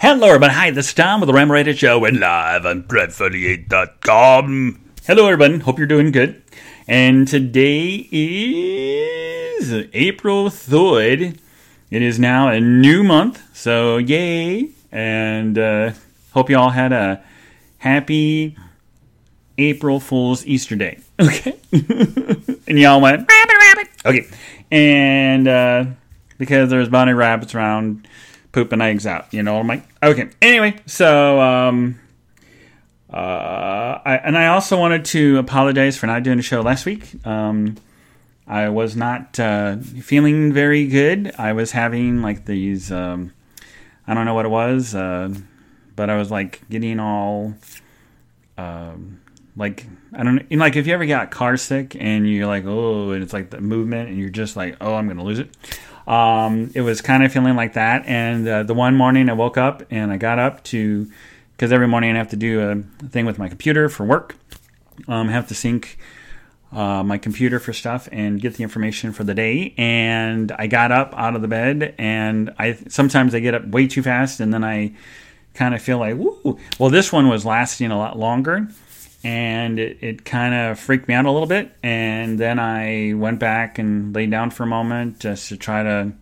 Hello, everyone. Hi, this is Tom with the Ramble Redhead Show and live on Pride48.com. Hello, everyone. Hope you're doing good. And today is April 3rd. It is now a new month, so yay. And uh, hope you all had a happy April Fool's Easter Day. Okay. and y'all went, rabbit, rabbit. Okay. And uh, because there's bunny rabbits around pooping eggs out. You know what I'm like? Okay. Anyway, so um, uh, I, and I also wanted to apologize for not doing a show last week. Um, I was not uh, feeling very good. I was having like these. Um, I don't know what it was, uh, but I was like getting all. Um, like I don't know, like if you ever got car sick and you're like oh and it's like the movement and you're just like oh I'm gonna lose it um, it was kind of feeling like that. And uh, the one morning I woke up and I got up to, because every morning I have to do a thing with my computer for work. Um, I have to sync uh, my computer for stuff and get the information for the day. And I got up out of the bed, and I sometimes I get up way too fast, and then I kind of feel like, woo. Well, this one was lasting a lot longer and it, it kind of freaked me out a little bit. And then I went back and laid down for a moment just to try to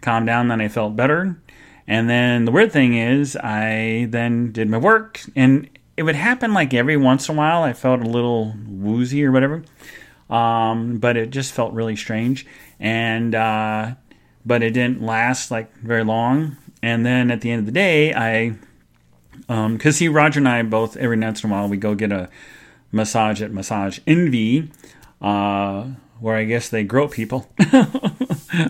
calm down. Then I felt better. And then the weird thing is, I then did my work, and it would happen like every once in a while. I felt a little woozy or whatever, um, but it just felt really strange. And uh, but it didn't last like very long. And then at the end of the day, I because um, he, Roger, and I both every once in a while we go get a massage at Massage Envy, uh, where I guess they grope people.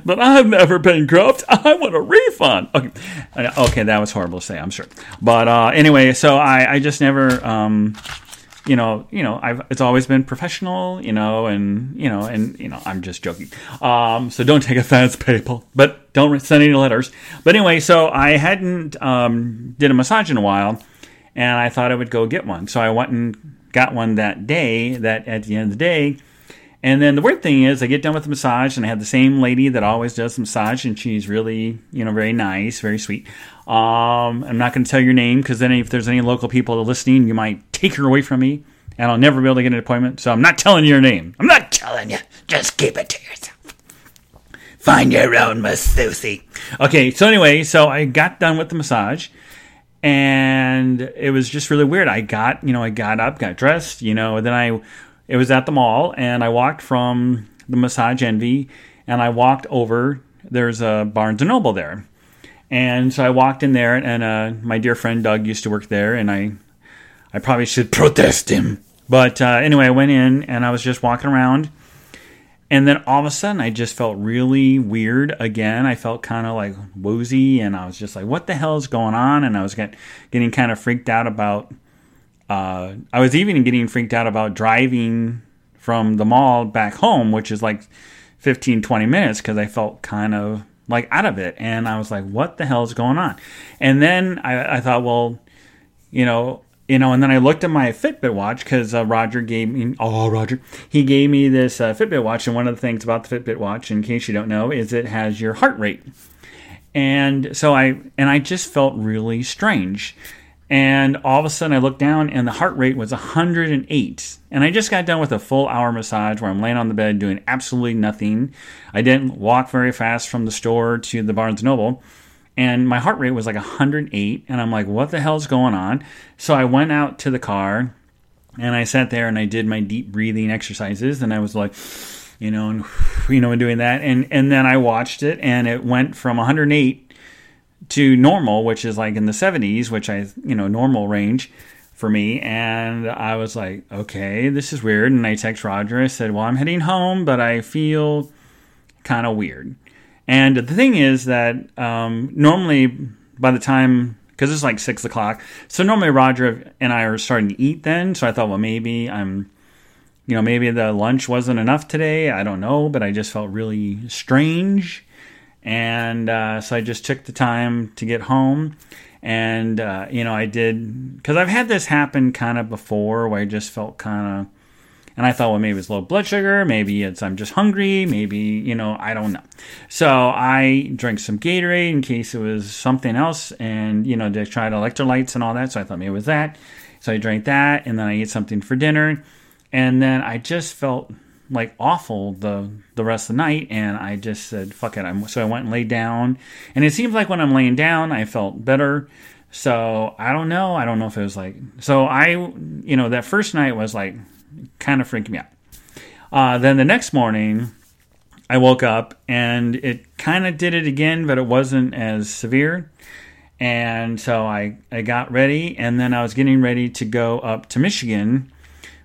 but I've never been groped. I want a refund. Okay, uh, okay, that was horrible to say. I'm sure, but uh, anyway, so I, I just never. Um, you know, you know, I've it's always been professional, you know, and you know, and you know, I'm just joking. Um, so don't take offense, people, but don't send any letters. But anyway, so I hadn't um, did a massage in a while, and I thought I would go get one. So I went and got one that day. That at the end of the day, and then the weird thing is, I get done with the massage, and I have the same lady that always does the massage, and she's really, you know, very nice, very sweet. Um, I'm not going to tell your name because then if there's any local people listening, you might take her away from me, and I'll never be able to get an appointment. So I'm not telling you your name. I'm not telling you. Just keep it to yourself. Find your own masseuse. Okay, so anyway, so I got done with the massage and it was just really weird. I got, you know, I got up, got dressed, you know, then I it was at the mall, and I walked from the Massage Envy, and I walked over. There's a Barnes and Noble there, and so I walked in there, and uh, my dear friend Doug used to work there, and I, I probably should protest him, but uh, anyway, I went in, and I was just walking around, and then all of a sudden, I just felt really weird again. I felt kind of like woozy, and I was just like, "What the hell is going on?" And I was get, getting kind of freaked out about uh, I was even getting freaked out about driving from the mall back home, which is like 15, 20 minutes, because I felt kind of like out of it. And I was like, what the hell is going on? And then I, I thought, well, you know, you know, and then I looked at my Fitbit watch because uh, Roger gave me, oh, Roger, he gave me this uh, Fitbit watch. And one of the things about the Fitbit watch, in case you don't know, is it has your heart rate. And so I, and I just felt really strange. And all of a sudden, I looked down and the heart rate was 108. And I just got done with a full hour massage where I'm laying on the bed doing absolutely nothing. I didn't walk very fast from the store to the Barnes Noble. And my heart rate was like 108. And I'm like, what the hell's going on? So I went out to the car and I sat there and I did my deep breathing exercises. And I was like, you know, and, you know, and doing that. And, and then I watched it and it went from 108 to normal, which is like in the 70s, which I, you know, normal range for me. And I was like, okay, this is weird. And I text Roger. I said, well, I'm heading home, but I feel kind of weird. And the thing is that um, normally by the time, because it's like six o'clock, so normally Roger and I are starting to eat then. So I thought, well, maybe I'm, you know, maybe the lunch wasn't enough today. I don't know, but I just felt really strange. And uh, so I just took the time to get home. And, uh, you know, I did, because I've had this happen kind of before where I just felt kind of, And I thought, well, maybe it's low blood sugar, maybe it's I'm just hungry, maybe you know I don't know. So I drank some Gatorade in case it was something else, and you know to try electrolytes and all that. So I thought maybe it was that. So I drank that, and then I ate something for dinner, and then I just felt like awful the the rest of the night and I just said fuck it. I'm so I went and laid down and it seems like when I'm laying down I felt better. So I don't know. I don't know if it was like so I you know that first night was like kind of freaked me out. Uh, then the next morning I woke up and it kind of did it again but it wasn't as severe. And so I I got ready and then I was getting ready to go up to Michigan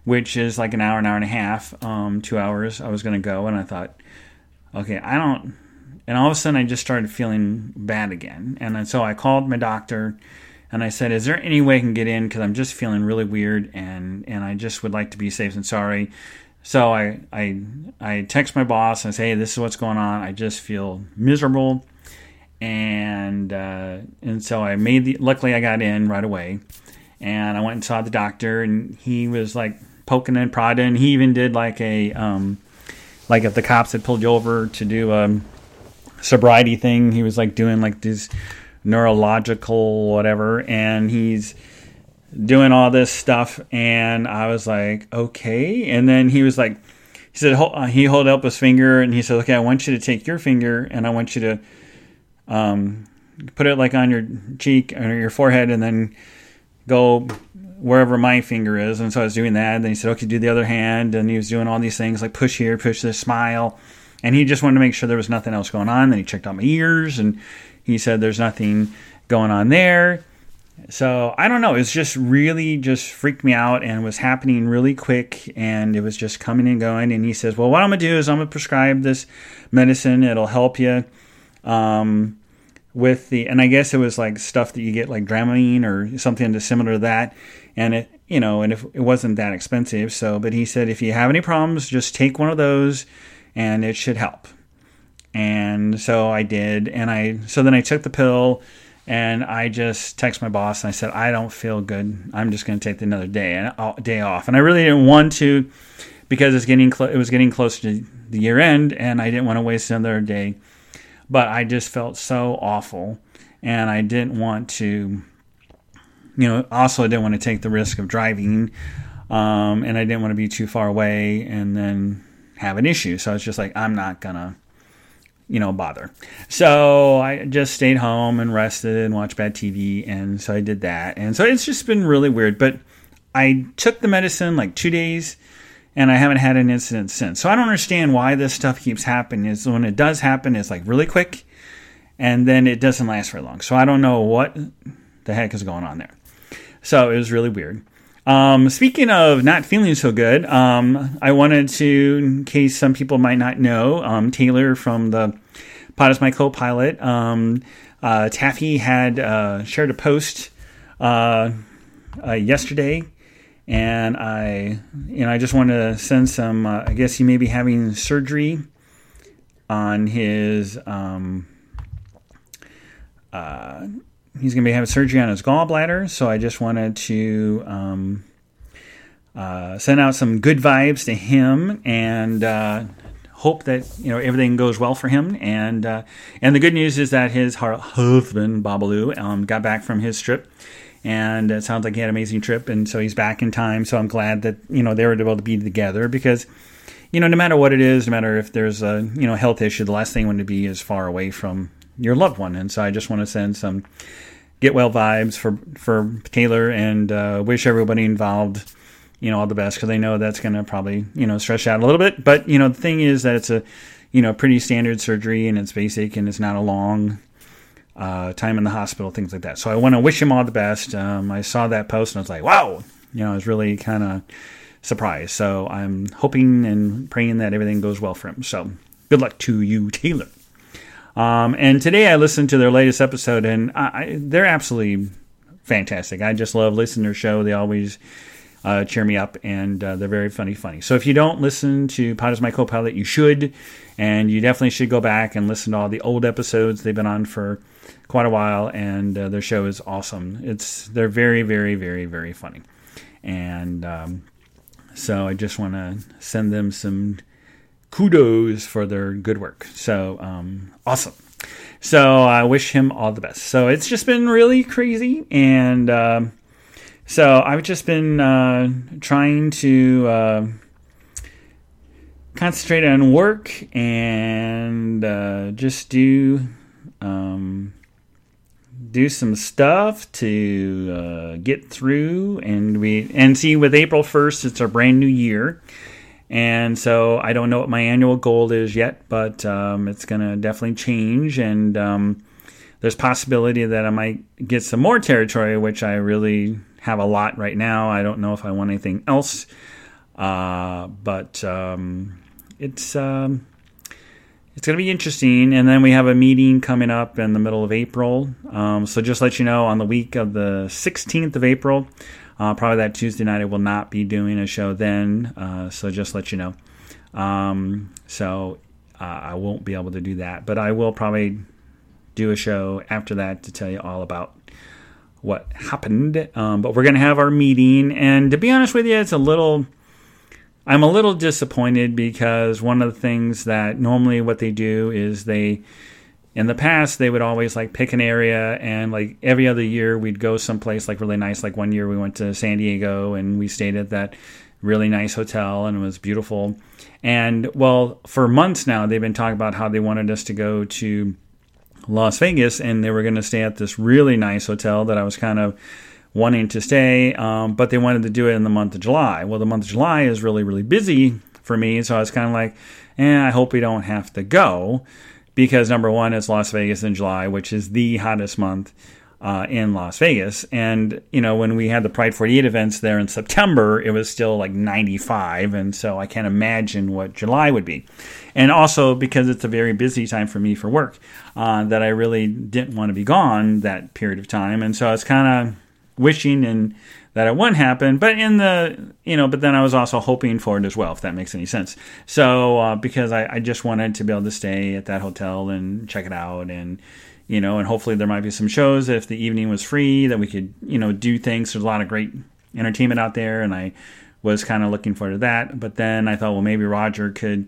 which is like an hour, an hour and a half, um, two hours. I was going to go, and I thought, okay, I don't. And all of a sudden, I just started feeling bad again. And so I called my doctor, and I said, "Is there any way I can get in? Because I'm just feeling really weird, and and I just would like to be safe and sorry." So I I I text my boss and I say, "Hey, this is what's going on. I just feel miserable." And uh, and so I made the. Luckily, I got in right away, and I went and saw the doctor, and he was like poking and prodding. He even did like a um, like if the cops had pulled you over to do a sobriety thing, he was like doing like this neurological whatever, and he's doing all this stuff, and I was like, okay, and then he was like. He said he held up his finger and he said, "Okay, I want you to take your finger and I want you to um, put it like on your cheek or your forehead, and then go wherever my finger is. And so I was doing that. And then he said, okay, do the other hand. And he was doing all these things like push here, push this, smile. And he just wanted to make sure there was nothing else going on. Then he checked out my ears and he said there's nothing going on there. So I don't know. It's just really just freaked me out and was happening really quick and it was just coming and going. And he says, Well, what I'm going to do is I'm going to prescribe this medicine. It'll help you. Um, with the, and I guess it was like stuff that you get like Dramamine or something similar to that and it you know and if it wasn't that expensive so but he said if you have any problems just take one of those and it should help. And so i did and i so then i took the pill and i just text my boss and i said i don't feel good. I'm just going to take another day and uh, day off. And i really didn't want to because it's getting it was getting closer to the year end and i didn't want to waste another day. But i just felt so awful and i didn't want to you know, also I didn't want to take the risk of driving, um, and I didn't want to be too far away and then have an issue. So it's just like I'm not gonna, you know, bother. So I just stayed home and rested and watched bad TV, and so I did that. And so it's just been really weird. But I took the medicine like two days. And I haven't had an incident since. So I don't understand why this stuff keeps happening. Is when it does happen, it's like really quick, and then it doesn't last very long. So I don't know what the heck is going on there. So it was really weird. Um, speaking of not feeling so good, um, I wanted to, in case some people might not know, um, Taylor from the Pod is my co-pilot. Um, uh, Taffy had uh, shared a post uh, uh yesterday, and I, you know, I just wanted to send some. Uh, I guess he may be having surgery on his. He's going to be having surgery on his gallbladder. So I just wanted to um, uh, send out some good vibes to him and uh, hope that you know everything goes well for him. And uh, and the good news is that his husband Babalu um, got back from his trip. And it sounds like he had an amazing trip, and so he's back in time. So I'm glad that you know they were able to be together because, you know, no matter what it is, no matter if there's a you know health issue, the last thing you want to be is far away from your loved one. And so I just want to send some get well vibes for for Taylor and uh, wish everybody involved you know all the best because I know that's going to probably you know stress out a little bit. But you know the thing is that it's a you know pretty standard surgery and it's basic and it's not a long uh, time in the hospital, things like that. So I want to wish him all the best. Um, I saw that post and I was like, wow, you know, I was really kind of surprised. So I'm hoping and praying that everything goes well for him. So good luck to you, Taylor. Um, and today I listened to their latest episode, and I, they're absolutely fantastic. I just love listening to their show. They always uh, cheer me up, and uh, they're very funny, funny. So if you don't listen to Pod is My Co-Pilot, you should, and you definitely should go back and listen to all the old episodes. They've been on for quite a while, and uh, their show is awesome. It's they're very, very, very, very funny, and um, so I just want to send them some kudos for their good work. So um, awesome. So I wish him all the best. So it's just been really crazy, and uh, so I've just been uh, trying to uh, concentrate on work and uh, just do um, do some stuff to uh, get through, and we and see with April first, it's our brand new year. And so I don't know what my annual goal is yet, but um, it's going to definitely change. And um, there's possibility that I might get some more territory, which I really have a lot right now. I don't know if I want anything else, uh, but um, it's um, it's going to be interesting. And then we have a meeting coming up in the middle of April. Um, so just let you know, on the week of the 16th of April, uh, probably that Tuesday night, I will not be doing a show then. Uh, so just let you know. Um, so uh, I won't be able to do that, but I will probably do a show after that to tell you all about what happened. Um, but we're going to have our meeting, and to be honest with you, it's a little. I'm a little disappointed because one of the things that normally what they do is they in the past they would always like pick an area and like every other year we'd go someplace like really nice. Like one year we went to san diego and we stayed at that really nice hotel and it was beautiful. And well for months now they've been talking about how they wanted us to go to las vegas and they were going to stay at this really nice hotel that i was kind of wanting to stay um, but they wanted to do it in the month of july. Well the month of july is really really busy for me so i was kind of like eh, i hope we don't have to go because number one is Las Vegas in July, which is the hottest month uh, in Las Vegas. And, you know, when we had the Pride 48 events there in September, it was still like 95. And so I can't imagine what July would be. And also because it's a very busy time for me for work, uh, that I really didn't want to be gone that period of time. And so I was kind of wishing and that it wouldn't happen. But in the, you know, but then I was also hoping for it as well, if that makes any sense. So, uh, because I, I just wanted to be able to stay at that hotel and check it out and, you know, and hopefully there might be some shows if the evening was free that we could, you know, do things. There's a lot of great entertainment out there. And I was kind of looking forward to that. But then I thought, well, maybe Roger could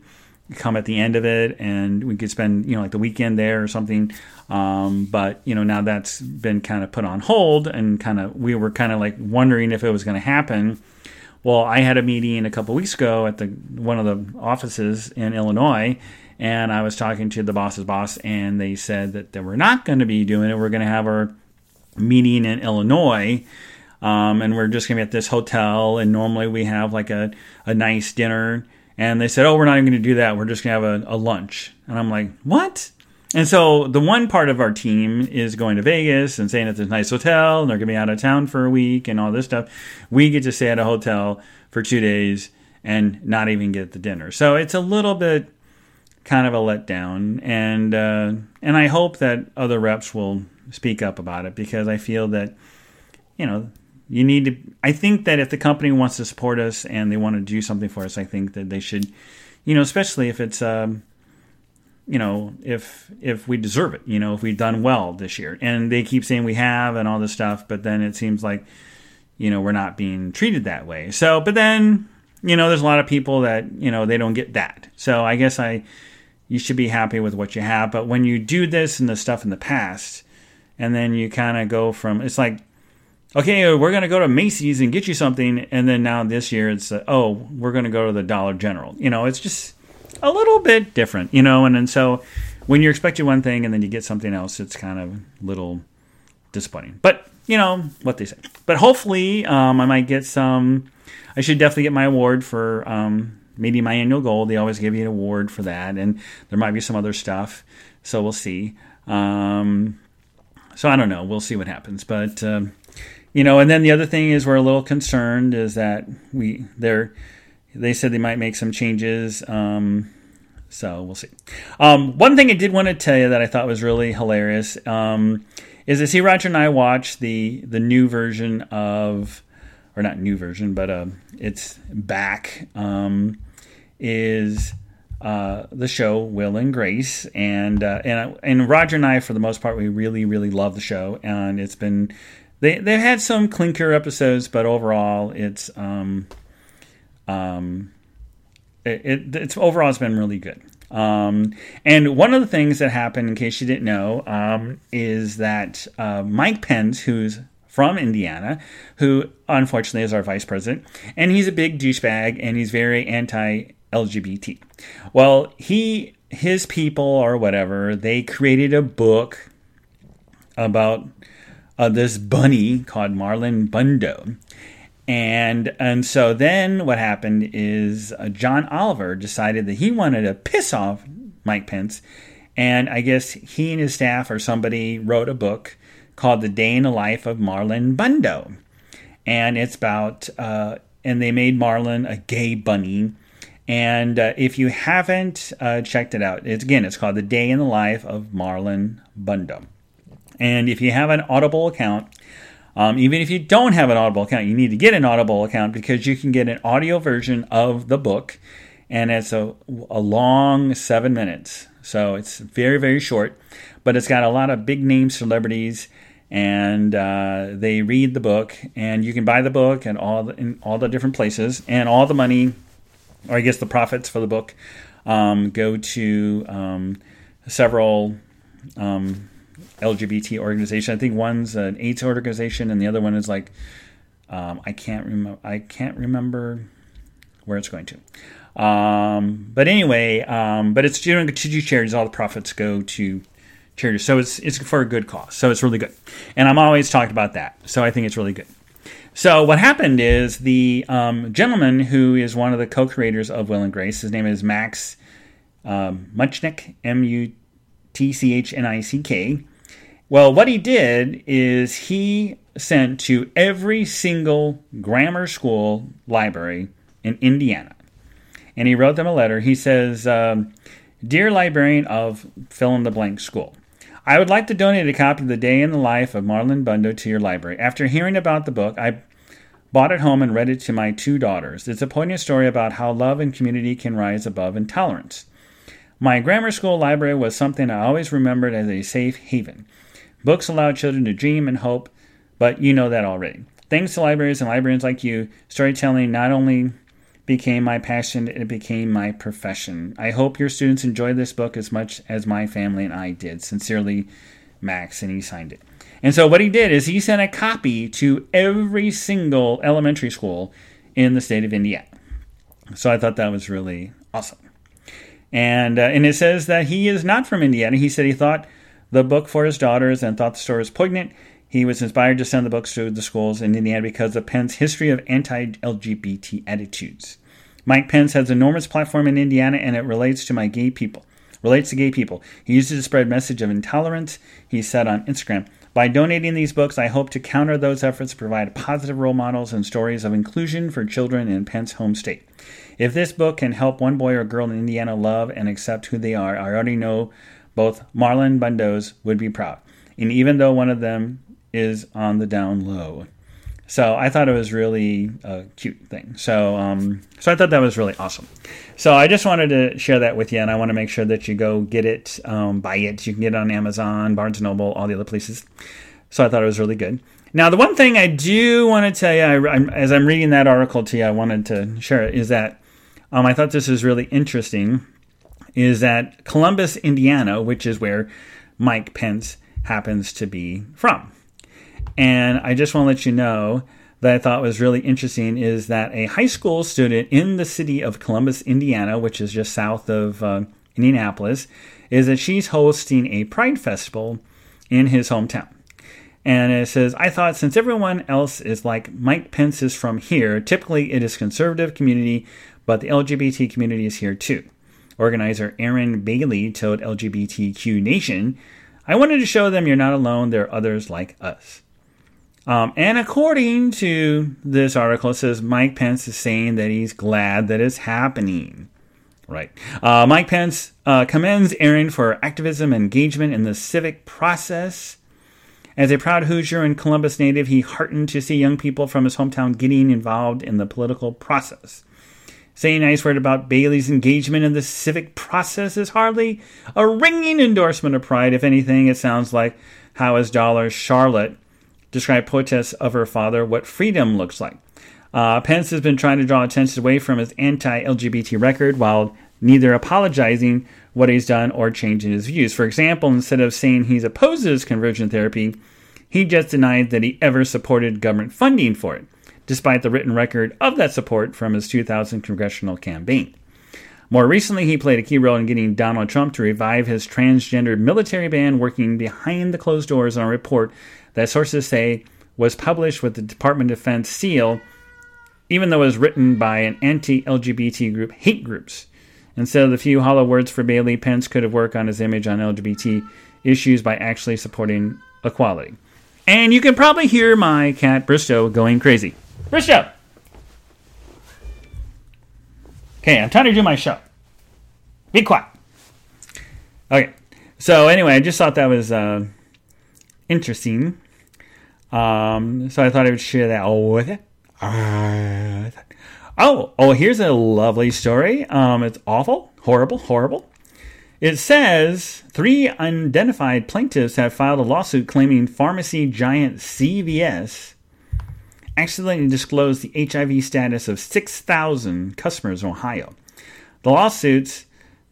come at the end of it and we could spend, you know, like the weekend there or something. Um, but you know now that's been kind of put on hold, and kind of we were kind of like wondering if it was going to happen. Well, I had a meeting a couple weeks ago at the one of the offices in Illinois, and I was talking to the boss's boss, and they said that they were not going to be doing it. We're going to have our meeting in Illinois. Um, and we're just going to be at this hotel, and normally we have like a, a nice dinner. And they said, Oh, we're not even going to do that. We're just going to have a, a lunch. And I'm like, What? And so the one part of our team is going to Vegas and staying at this nice hotel, and they're going to be out of town for a week and all this stuff. We get to stay at a hotel for two days and not even get the dinner. So it's a little bit kind of a letdown, and uh, and I hope that other reps will speak up about it because I feel that you know you need to. I think that if the company wants to support us and they want to do something for us, I think that they should, you know, especially if it's. Um, you know, if if we deserve it, you know, if we've done well this year. And they keep saying we have and all this stuff, but then it seems like, you know, we're not being treated that way. So, but then, you know, there's a lot of people that, you know, they don't get that. So I guess I you should be happy with what you have. But when you do this and the stuff in the past, and then you kind of go from it's like, okay, we're going to go to Macy's and get you something, and then now this year it's uh, oh, we're going to go to the Dollar General. You know, it's just a little bit different, you know, and, and so when you're expecting one thing and then you get something else, it's kind of a little disappointing. But, you know, what they say. But hopefully, um, I might get some. I should definitely get my award for um, meeting my annual goal. They always give you an award for that, and there might be some other stuff. So we'll see. Um, so I don't know. We'll see what happens. But um, you know, and then the other thing is we're a little concerned is that we they're they said they might make some changes. Um, so we'll see. Um, one thing I did want to tell you that I thought was really hilarious um, is to see Roger and I watch the the new version of, or not new version, but uh, it's back. Um, is uh, the show Will and Grace, and uh, and and Roger and I, for the most part, we really really love the show, and it's been they they've had some clinker episodes, but overall, it's um, um, it, it, it's overall it's been really good. Um, and one of the things that happened, in case you didn't know, um, is that uh, Mike Pence, who's from Indiana, who unfortunately is our vice president, and he's a big douchebag and he's very anti LGBT. Well, he, his people or whatever, they created a book about uh, this bunny called Marlon Bundo. And and so then what happened is uh, John Oliver decided that he wanted to piss off Mike Pence, and I guess he and his staff or somebody wrote a book called "The Day in the Life of Marlon Bundo," and it's about uh, and they made Marlon a gay bunny. And uh, if you haven't uh, checked it out, it's again it's called "The Day in the Life of Marlon Bundo," and if you have an Audible account um, even if you don't have an Audible account, you need to get an Audible account because you can get an audio version of the book, and it's a, a long seven minutes. So it's very, very short, but it's got a lot of big name celebrities, and uh, they read the book, and you can buy the book and all the, in all the different places, and all the money, or I guess the profits for the book, um, go to um, several um, LGBT organization. I think one's an AIDS organization, and the other one is like um, I can't remember. I can't remember where it's going to. Um, but anyway, um, but it's doing to charities. All the profits go to charities, so it's it's for a good cause. So it's really good, and I'm always talking about that. So I think it's really good. So what happened is the um, gentleman who is one of the co-creators of Will and Grace. His name is Max um, Mutchnick, M U T C H N I C K. Well, what he did is he sent to every single grammar school library in Indiana. And he wrote them a letter. He says, um, Dear librarian of fill in the blank school, I would like to donate a copy of The Day in the Life of Marlon Bundo to your library. After hearing about the book, I bought it home and read it to my two daughters. It's a poignant story about how love and community can rise above intolerance. My grammar school library was something I always remembered as a safe haven. Books allow children to dream and hope, but you know that already. Thanks to libraries and librarians like you, storytelling not only became my passion, it became my profession. I hope your students enjoy this book as much as my family and I did. Sincerely, Max, and he signed it. And so what he did is he sent a copy to every single elementary school in the state of Indiana. So I thought that was really awesome. And uh, and it says that he is not from Indiana. He said he thought the book for his daughters and thought the story was poignant. He was inspired to send the books to the schools in Indiana because of Pence's history of anti LGBT attitudes. Mike Pence has enormous platform in Indiana and it relates to my gay people. Relates to gay people. He uses to spread message of intolerance, he said on Instagram. By donating these books, I hope to counter those efforts provide positive role models and stories of inclusion for children in Pence home state. If this book can help one boy or girl in Indiana love and accept who they are, I already know both Marlon Bundos would be proud. And even though one of them is on the down low. So I thought it was really a cute thing. So um, so I thought that was really awesome. So I just wanted to share that with you, and I want to make sure that you go get it, um, buy it. You can get it on Amazon, Barnes Noble, all the other places. So I thought it was really good. Now the one thing I do want to tell you, I, as I'm reading that article to you, I wanted to share it, is that um, I thought this was really interesting is that Columbus, Indiana, which is where Mike Pence happens to be from. And I just want to let you know that I thought was really interesting is that a high school student in the city of Columbus, Indiana, which is just south of uh, Indianapolis, is that she's hosting a Pride Festival in his hometown. And it says, I thought since everyone else is like Mike Pence is from here, typically it is conservative community, but the LGBT community is here too. Organizer Erin Bailey told LGBTQ Nation, I wanted to show them you're not alone, there are others like us. Um, and according to this article, it says Mike Pence is saying that he's glad that it's happening. Right. Uh, Mike Pence uh, commends Erin for activism and engagement in the civic process. As a proud Hoosier and Columbus native, he heartened to see young people from his hometown getting involved in the political process. Saying a nice word about Bailey's engagement in the civic process is hardly a ringing endorsement of pride. If anything, it sounds like how his daughter Charlotte described protests of her father what freedom looks like. Uh, Pence has been trying to draw attention away from his anti LGBT record while neither apologizing what he's done or changing his views. For example, instead of saying he opposes conversion therapy, he just denied that he ever supported government funding for it, despite the written record of that support from his 2000 congressional campaign. More recently, he played a key role in getting Donald Trump to revive his transgendered military ban, working behind the closed doors on a report that sources say was published with the Department of Defense seal, even though it was written by an anti LGBT group, hate groups. Instead of the few hollow words for Bailey, Pence could have worked on his image on LGBT issues by actually supporting equality. And you can probably hear my cat Bristow going crazy. Bristow! Okay, I'm trying to do my show. Be quiet. Okay, so anyway, I just thought that was uh, interesting. Um, so I thought I would share that all with you. Oh, oh, here's a lovely story. Um, it's awful, horrible, horrible. It says three unidentified plaintiffs have filed a lawsuit claiming pharmacy giant CVS accidentally disclosed the HIV status of 6,000 customers in Ohio. The lawsuit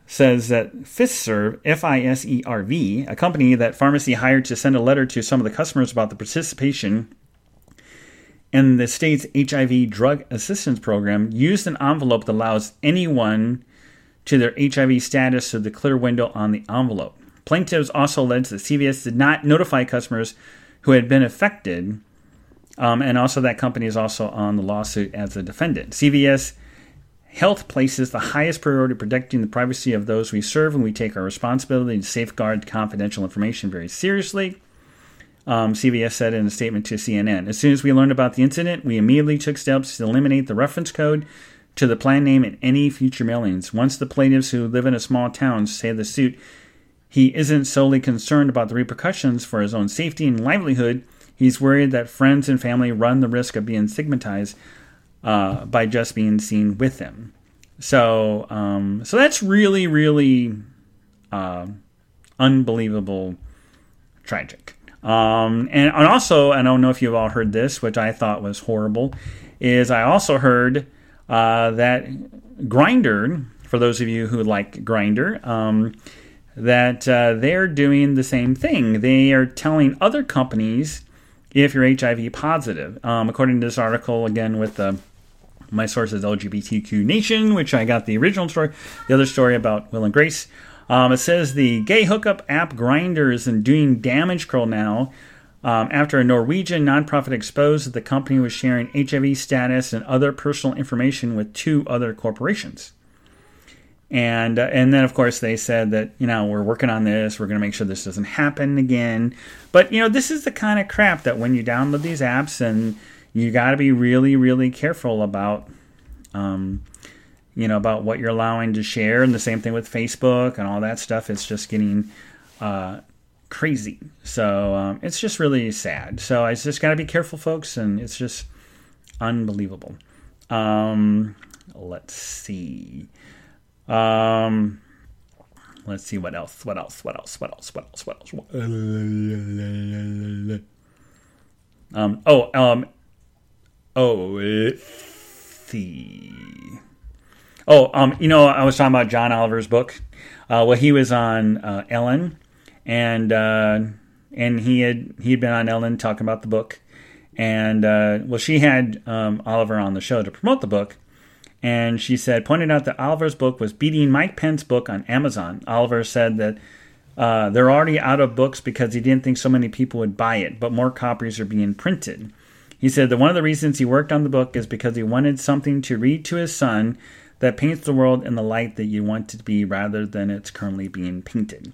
says that FISERV, F-I-S-E-R-V, a company that pharmacy hired to send a letter to some of the customers about the participation in the state's HIV drug assistance program, used an envelope that allows anyone to their HIV status through the clear window on the envelope. Plaintiffs also alleged that CVS did not notify customers who had been affected, um, and also that company is also on the lawsuit as a defendant. CVS Health places the highest priority protecting the privacy of those we serve, and we take our responsibility to safeguard confidential information very seriously. Um, CVS said in a statement to CNN. As soon as we learned about the incident, we immediately took steps to eliminate the reference code to the plan name in any future mailings. Once the plaintiffs who live in a small town say the suit, he isn't solely concerned about the repercussions for his own safety and livelihood. He's worried that friends and family run the risk of being stigmatized uh, by just being seen with him. So, um, so that's really, really uh, unbelievable, tragic. Um, and, and also, I don't know if you've all heard this, which I thought was horrible, is I also heard uh, that Grindr, for those of you who like Grindr, um, that uh, they're doing the same thing. They are telling other companies if you're HIV positive. Um, according to this article, again with the my source is LGBTQ Nation, which I got the original story, the other story about Will and Grace. Um, it says the gay hookup app Grindr is doing damage control now um, after a Norwegian nonprofit exposed that the company was sharing HIV status and other personal information with two other corporations. And uh, and then of course they said that you know we're working on this. We're going to make sure this doesn't happen again. But you know this is the kind of crap that when you download these apps and you got to be really really careful about um, you know about what you're allowing to share. And the same thing with Facebook and all that stuff. It's just getting uh, crazy. So um, it's just really sad. So I just got to be careful, folks, and it's just unbelievable. Um, let's see. Um, let's see what else. What else? What else? What else? What else? What else? What else? Um, oh, um, oh, let's see. Oh, um, you know, I was talking about John Oliver's book. Uh, well, he was on uh, Ellen, and uh, and he had he had been on Ellen talking about the book, and uh, well, she had um, Oliver on the show to promote the book, and she said pointed out that Oliver's book was beating Mike Pence's book on Amazon. Oliver said that. Uh, they're already out of books because he didn't think so many people would buy it, but more copies are being printed. He said that one of the reasons he worked on the book is because he wanted something to read to his son that paints the world in the light that you want it to be rather than it's currently being painted.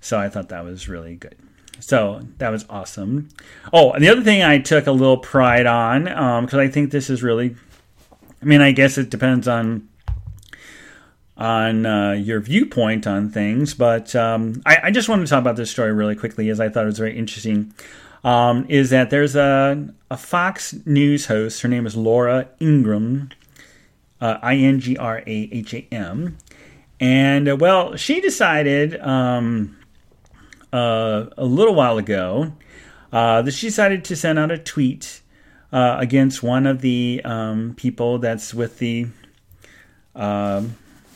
So I thought that was really good. So that was awesome. Oh, and the other thing I took a little pride on, because um, I think this is really, I mean, I guess it depends on on uh, your viewpoint on things, but um, I, I, just wanted to talk about this story really quickly, as I thought it was very interesting. Um, is that there's a, a Fox News host? Her name is Laura Ingraham, uh, I N G R A H A M, and uh, well, she decided. Um, uh, a little while ago uh, that she decided to send out a tweet uh, against one of the um, people that's with the uh,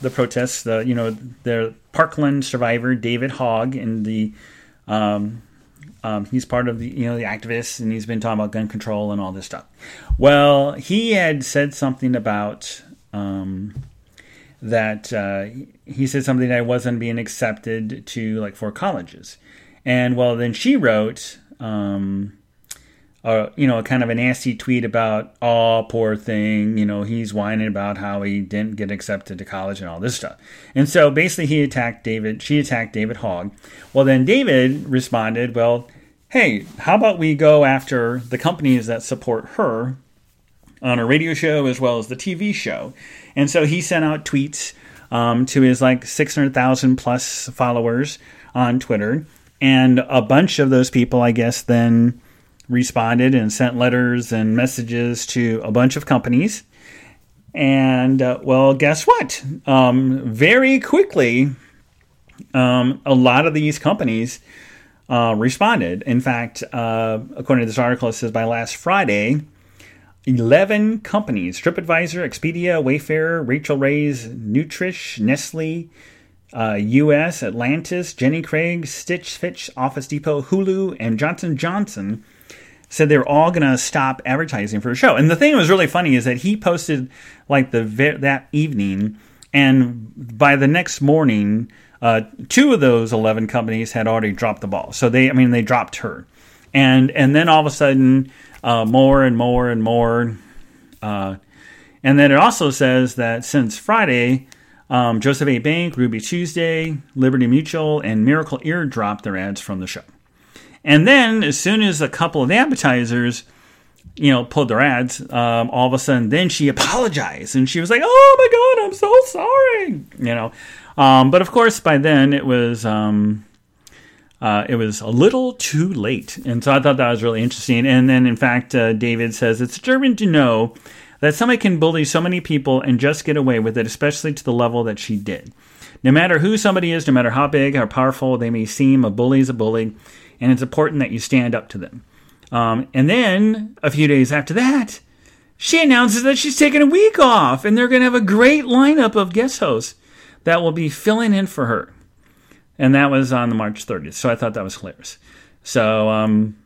the protests. The you know the Parkland survivor David Hogg and the um, um, he's part of the you know the activists and he's been talking about gun control and all this stuff. Well, he had said something about um, that uh, he said something that wasn't being accepted to like four colleges, and well then she wrote. Um, uh, you know, kind of a nasty tweet about, oh, poor thing, you know, he's whining about how he didn't get accepted to college and all this stuff. And so basically he attacked David, she attacked David Hogg. Well, then David responded, well, hey, how about we go after the companies that support her on a radio show as well as the TV show? And so he sent out tweets um, to his like 600,000 plus followers on Twitter. And a bunch of those people, I guess, then responded and sent letters and messages to a bunch of companies. And uh, well, guess what? Um, very quickly, um, a lot of these companies uh, responded. In fact, uh, according to this article, it says by last Friday, 11 companies TripAdvisor, Expedia, Wayfair, Rachael Ray's, Nutrish, Nestle, uh, US, Atlantis, Jenny Craig, Stitch Fix, Office Depot, Hulu, and Johnson Johnson said they were all going to stop advertising for the show. And the thing that was really funny is that he posted like the that evening, and by the next morning, uh, two of those eleven companies had already dropped the ball. So they, I mean, they dropped her, and and then all of a sudden, uh, more and more and more, uh, and then it also says that since Friday. Um, Joseph A. Bank, Ruby Tuesday, Liberty Mutual, and Miracle Ear dropped their ads from the show. And then, as soon as a couple of the advertisers, you know, pulled their ads, um, all of a sudden, then she apologized and she was like, "Oh my god, I'm so sorry," you know. Um, but of course, by then it was um, uh, it was a little too late, and so I thought that was really interesting. And then, in fact, uh, David says it's disturbing to know that somebody can bully so many people and just get away with it, especially to the level that she did. No matter who somebody is, no matter how big or powerful they may seem, a bully is a bully and it's important that you stand up to them. Um, and then a few days after that, she announces that she's taking a week off, and they're going to have a great lineup of guest hosts that will be filling in for her. And that was on the March 30th. So I thought that was hilarious. So, um,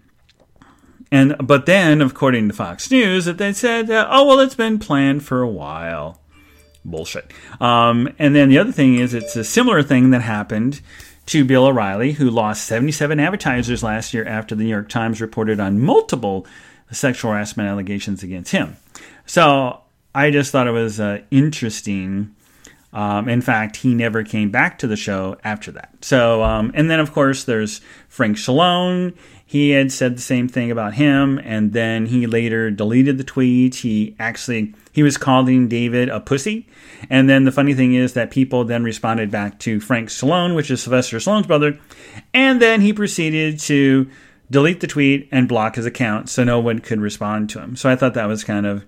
and but then, according to Fox News, that they said, uh, oh well, it's been planned for a while. Bullshit. Um, and then the other thing is, it's a similar thing that happened to Bill O'Reilly, who lost 77 advertisers last year after the New York Times reported on multiple sexual harassment allegations against him. So I just thought it was uh, interesting. Um, in fact, he never came back to the show after that. So, um, and then of course there's Frank Stallone. He had said the same thing about him, and then he later deleted the tweet. He actually he was calling David a pussy. And then the funny thing is that people then responded back to Frank Stallone, which is Sylvester Stallone's brother. And then he proceeded to delete the tweet and block his account so no one could respond to him. So I thought that was kind of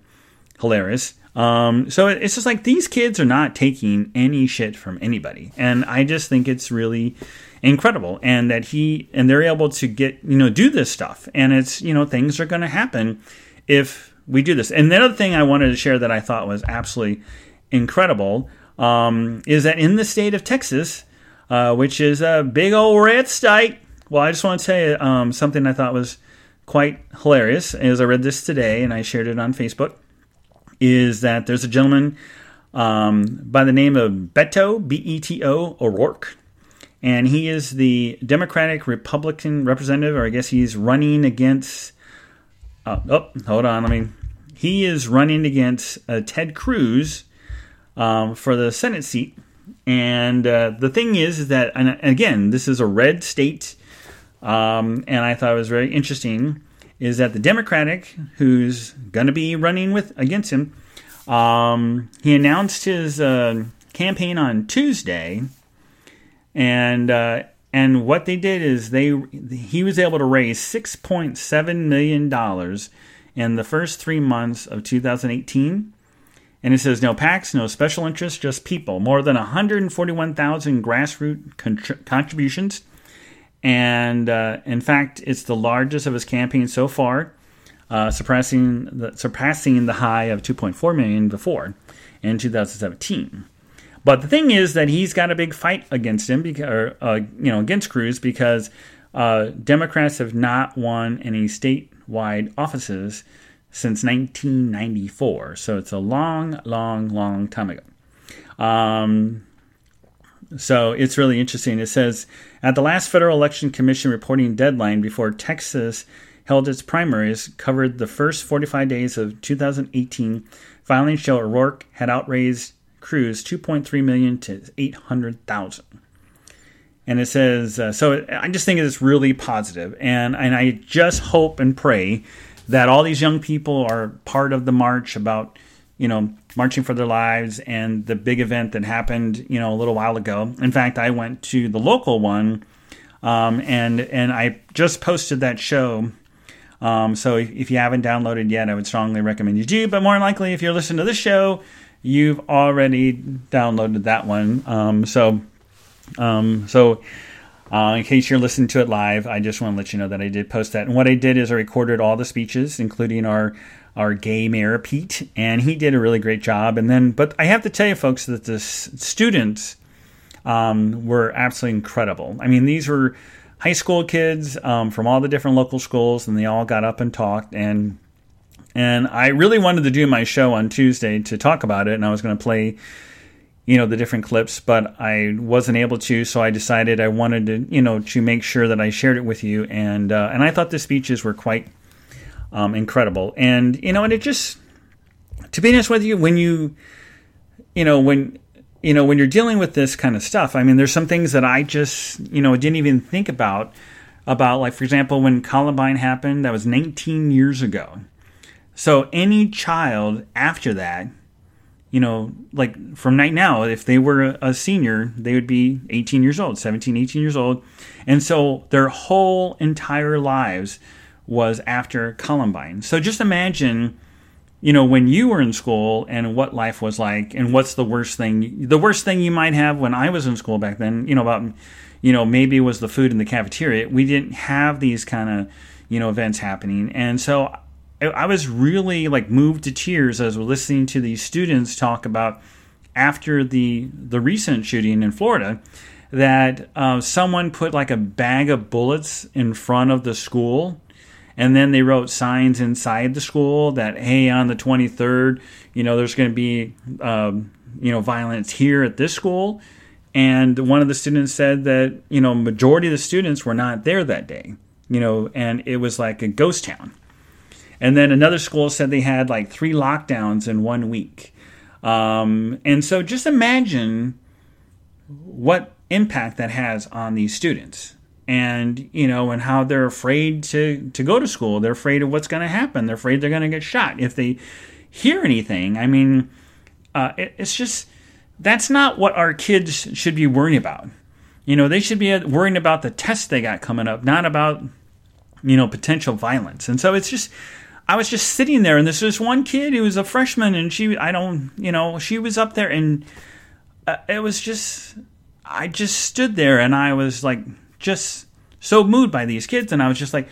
hilarious. Um, so it's just like these kids are not taking any shit from anybody. And I just think it's really incredible and that he and they're able to get, you know, do this stuff. And it's, you know, things are going to happen if we do this. And the other thing I wanted to share that I thought was absolutely incredible um, is that in the state of Texas, uh, which is a big old red state, well, I just want to say um, something I thought was quite hilarious as I read this today and I shared it on Facebook. Is that there's a gentleman um, by the name of Beto, B E T O, O'Rourke. And he is the Democratic Republican representative, or I guess he's running against uh, oh, hold on. I mean, he is running against uh, Ted Cruz um, for the Senate seat. And uh, the thing is, is that, and again, this is a red state. Um, and I thought it was very interesting is that the Democratic who's going to be running with against him, um, he announced his uh, campaign on Tuesday, and uh, and what they did is they he was able to raise 6.7 million dollars in the first 3 months of 2018. And it says no PACs, no special interests, just people. More than 141,000 grassroots contributions. And uh, in fact, it's the largest of his campaign so far. uh, surpassing the, surpassing the high of 2.4 million before in 2017. But the thing is that he's got a big fight against him, because, or, uh, you know, against Cruz because uh, Democrats have not won any statewide offices since 1994. So it's a long, long, long time ago. Um, so it's really interesting. It says at the last Federal Election Commission reporting deadline before Texas held its primaries covered the first 45 days of 2018. Filings show O'Rourke had outraised Cruz 2.3 million to 800,000. And it says uh, so. I just think it's really positive, and and I just hope and pray that all these young people are part of the march about you know marching for their lives and the big event that happened you know a little while ago. In fact, I went to the local one, um, and and I just posted that show um, so if, you haven't downloaded yet, I would strongly recommend you do. But more likely, if you're listening to this show, you've already downloaded that one. Um, so, um, so uh, in case you're listening to it live, I just want to let you know that I did post that. And what I did is I recorded all the speeches, including our our gay mayor Pete, and he did a really great job. And then, but I have to tell you, folks, that the students um, were absolutely incredible. I mean, these were high school kids um, from all the different local schools, and they all got up and talked. and And I really wanted to do my show on Tuesday to talk about it, and I was going to play, you know, the different clips, but I wasn't able to, so I decided I wanted to, you know, to make sure that I shared it with you, and uh, and I thought the speeches were quite um, incredible, and you know, and it just, to be honest with you, when you, you know, when you know, when you're dealing with this kind of stuff, I mean, there's some things that I just, you know, didn't even think about. About, like, for example, when Columbine happened, that was 19 years ago. So any child after that, you know, like from right now, if they were a senior, they would be 18 years old, 17, 18 years old. And so their whole entire lives was after Columbine. So just imagine you know, when you were in school and what life was like and what's the worst thing, the worst thing you might have when I was in school back then, you know, about, you know, maybe was the food in the cafeteria. We didn't have these kind of, you know, events happening. And so I was really like moved to tears as we're listening to these students talk about after the the recent shooting in Florida that uh, someone put like a bag of bullets in front of the school and then they wrote signs inside the school that, hey, on the 23rd, you know, there's going to be, um, you know, violence here at this school. And one of the students said that, you know, majority of the students were not there that day, you know, and it was like a ghost town. And then another school said they had like three lockdowns in one week. Um, and so just imagine what impact that has on these students and you know and how they're afraid to to go to school. They're afraid of what's going to happen. They're afraid they're going to get shot if they hear anything. I mean uh, it, it's just that's not what our kids should be worrying about. You know they should be worrying about the test they got coming up not about you know potential violence. And so it's just i was just sitting there and this was one kid who was a freshman and she i don't you know she was up there and uh, it was just i just stood there and i was like just so moved by these kids, and I was just like,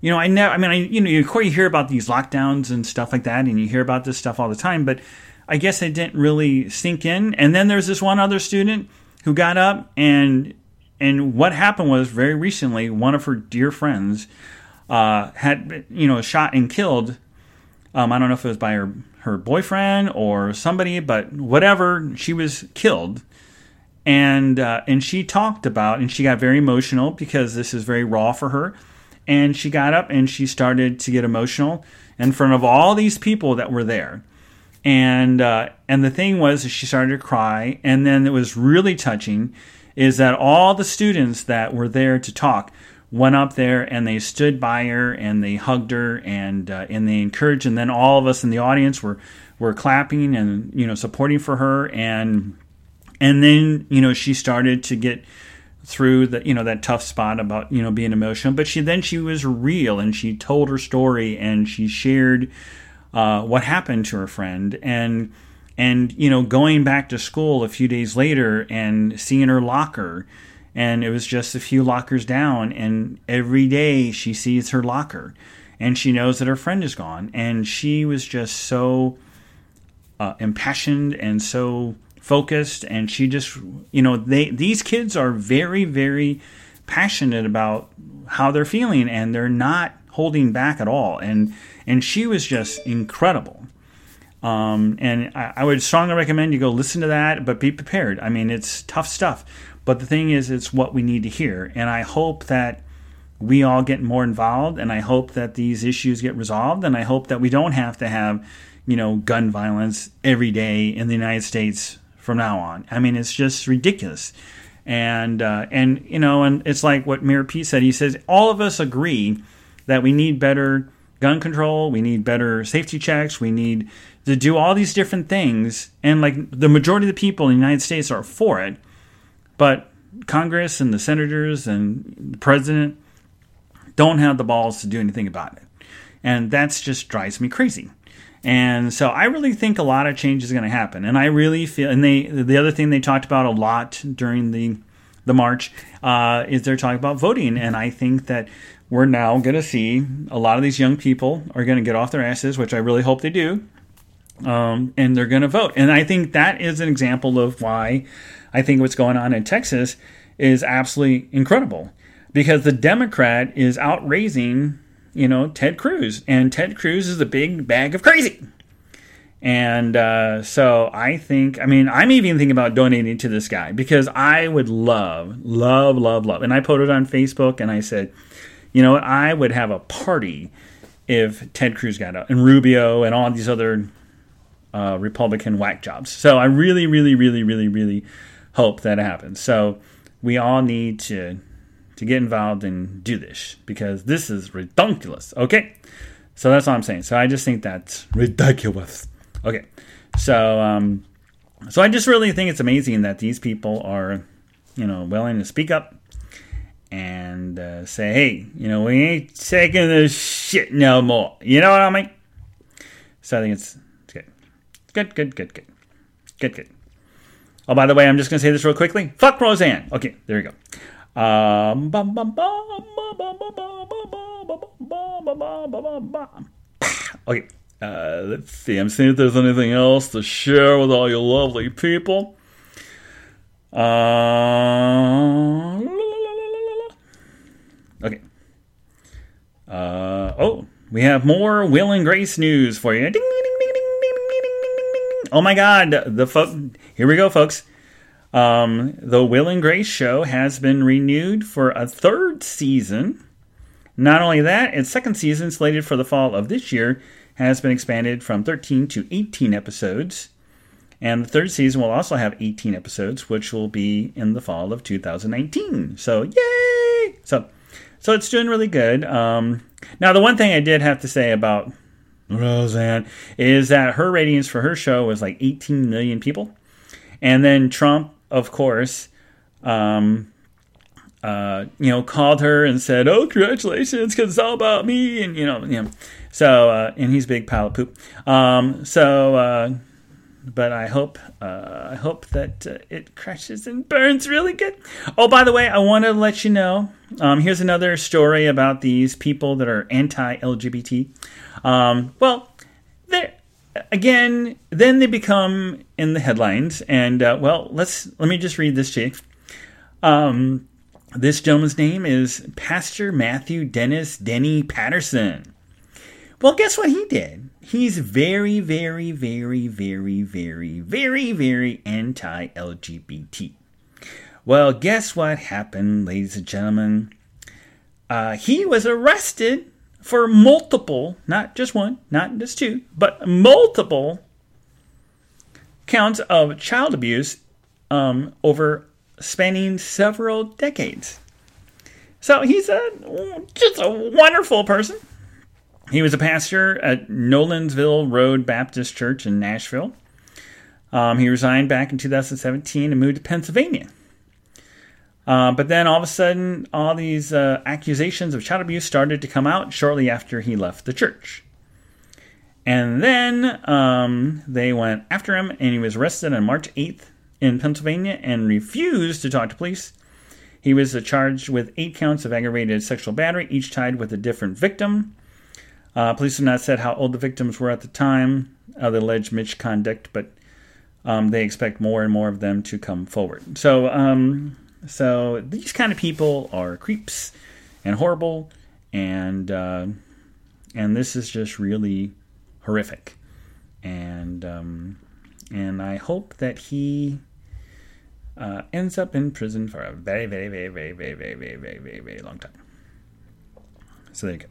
you know, I never. I mean, I you know, you, you hear about these lockdowns and stuff like that, and you hear about this stuff all the time, but I guess it didn't really sink in. And then there's this one other student who got up and and what happened was very recently, one of her dear friends uh, had you know shot and killed. Um, I don't know if it was by her her boyfriend or somebody, but whatever, she was killed and uh, and she talked about and she got very emotional because this is very raw for her. And she got up and she started to get emotional in front of all these people that were there. And uh, and the thing was she started to cry. And then it was really touching is that all the students that were there to talk went up there and they stood by her and they hugged her and uh, and they encouraged. And then all of us in the audience were were clapping and you know supporting for her. And and then you know she started to get through the you know that tough spot about you know being emotional but she then she was real and she told her story and she shared uh, what happened to her friend and and you know going back to school a few days later and seeing her locker and it was just a few lockers down and every day she sees her locker and she knows that her friend is gone. And she was just so uh, impassioned and so focused. And she just, you know, they these kids are very, very passionate about how they're feeling, and they're not holding back at all. And and she was just incredible. Um, and I, I, would strongly recommend you go listen to that, but be prepared. I mean, it's tough stuff. But the thing is, it's what we need to hear. And I hope that we all get more involved, and I hope that these issues get resolved, and I hope that we don't have to have, you know, gun violence every day in the United States from now on. I mean, it's just ridiculous. And uh, and you know, and it's like what Mayor Pete said. He says all of us agree that we need better gun control, we need better safety checks, we need to do all these different things. And like the majority of the people in the United States are for it, but Congress and the senators and the president don't have the balls to do anything about it. And that's just drives me crazy. And so I really think a lot of change is going to happen. And I really feel, and they, the other thing they talked about a lot during the, the march uh, is they're talking about voting. And I think that we're now going to see a lot of these young people are going to get off their asses, which I really hope they do. Um, and they're going to vote. And I think that is an example of why I think what's going on in Texas is absolutely incredible because the Democrat is outraising, you know, Ted Cruz, and Ted Cruz is a big bag of crazy. And uh, so I think, I mean, I'm even thinking about donating to this guy because I would love, love, love, love. And I put it on Facebook and I said, you know what, I would have a party if Ted Cruz got out and Rubio and all these other uh, Republican whack jobs. So I really, really, really, really, really hope that happens. So we all need to to get involved and do this because this is ridiculous. Okay, so that's all I'm saying. So I just think that's ridiculous. Okay, so um, so I just really think it's amazing that these people are, you know, willing to speak up and uh, say, hey, you know, we ain't taking this shit no more. You know what I mean? So I think it's, it's good. Good, good, good, good. Good, good. Oh, by the way, I'm just going to say this real quickly. Fuck Roseanne. Okay, there you go. Um, okay, uh, let's see. I'm seeing if there's anything else to share with all you lovely people. Uh, okay. Uh, oh, we have more Will and Grace news for you. Ding, ding, ding. Oh my God! The fo- here we go, folks. Um, the Will and Grace show has been renewed for a third season. Not only that, its second season, slated for the fall of this year, has been expanded from 13 to 18 episodes. And the third season will also have 18 episodes, which will be in the fall of 2019. So, yay! So, so it's doing really good. Um, now, the one thing I did have to say about Roseanne is that her ratings for her show was like 18 million people. And then Trump of course, um, uh, you know, called her and said, "Oh, congratulations, because it's all about me," and you know, you know, so uh, and he's big pile of poop. Um, so, uh, but I hope, uh, I hope that uh, it crashes and burns really good. Oh, by the way, I want to let you know. Um, here's another story about these people that are anti-LGBT. Um, well, again, then they become in the headlines. And uh, well, let's let me just read this to you. Um, this gentleman's name is Pastor Matthew Dennis Denny Patterson. Well, guess what he did? He's very, very, very, very, very, very, very anti LGBT. Well, guess what happened, ladies and gentlemen? Uh, he was arrested for multiple, not just one, not just two, but multiple counts of child abuse um, over spanning several decades. So he's a just a wonderful person. He was a pastor at Nolensville Road Baptist Church in Nashville. Um, he resigned back in 2017 and moved to Pennsylvania. Uh, but then all of a sudden, all these uh, accusations of child abuse started to come out shortly after he left the church. And then um, they went after him, and he was arrested on March 8th in Pennsylvania and refused to talk to police. He was charged with eight counts of aggravated sexual battery, each tied with a different victim. Uh, police have not said how old the victims were at the time of the alleged misconduct, but um, they expect more and more of them to come forward. So, um, so these kind of people are creeps and horrible, and uh, and this is just really horrific. And um, and I hope that he uh, ends up in prison for a very, very, very, very, very, very, very, very, very, very long time. So there you go.